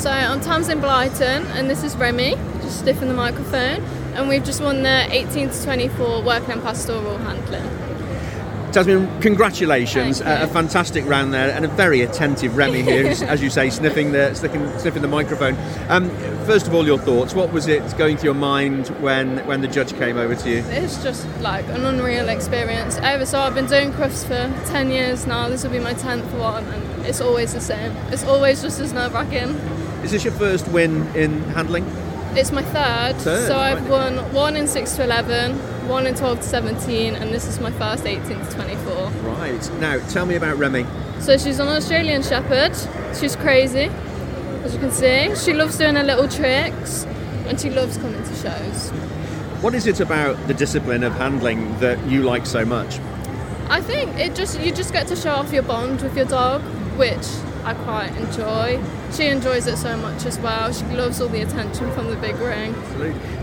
So I'm Tamsin Blyton, and this is Remy, just stiff in the microphone, and we've just won the 18 to 24 working and pastoral handling. Tamsin, congratulations! Uh, a fantastic round there, and a very attentive Remy here, as you say, sniffing the sniffing, sniffing the microphone. Um, first of all, your thoughts. What was it going through your mind when when the judge came over to you? It's just like an unreal experience. Ever so I've been doing crufts for 10 years now. This will be my 10th one, and it's always the same. It's always just as nerve wracking. Is this your first win in handling? It's my third. Third, so I've right. won one in 6 to 11, one in 12 to 17, and this is my first 18 to 24. Right. Now, tell me about Remy. So she's an Australian Shepherd. She's crazy, as you can see. She loves doing her little tricks, and she loves coming to shows. What is it about the discipline of handling that you like so much? I think it just you just get to show off your bond with your dog, which I quite enjoy. She enjoys it so much as well. She loves all the attention from the big ring.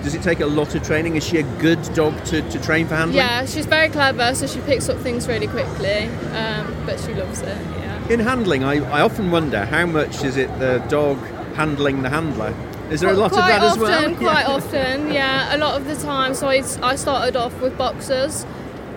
Does it take a lot of training? Is she a good dog to, to train for handling? Yeah, she's very clever, so she picks up things really quickly. Um, but she loves it. Yeah. In handling, I, I often wonder how much is it the dog handling the handler? Is there a lot of that often, as well? Quite Yeah. often, yeah. A lot of the time, so I, I started off with boxers,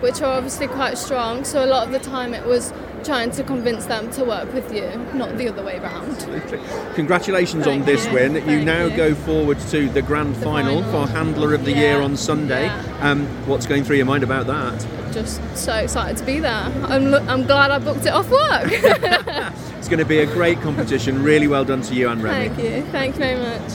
which are obviously quite strong. So a lot of the time, it was trying to convince them to work with you, not the other way around. Absolutely. Congratulations on this you. win. You now you. go forward to the grand The final, final. for Handler of the Yeah. Year on Sunday. Yeah. Um, what's going through your mind about that? Just so excited to be there. I'm, I'm glad I booked it off work. It's going to be a great competition. Really well done to you and Remy. Thank you. Thank you very much.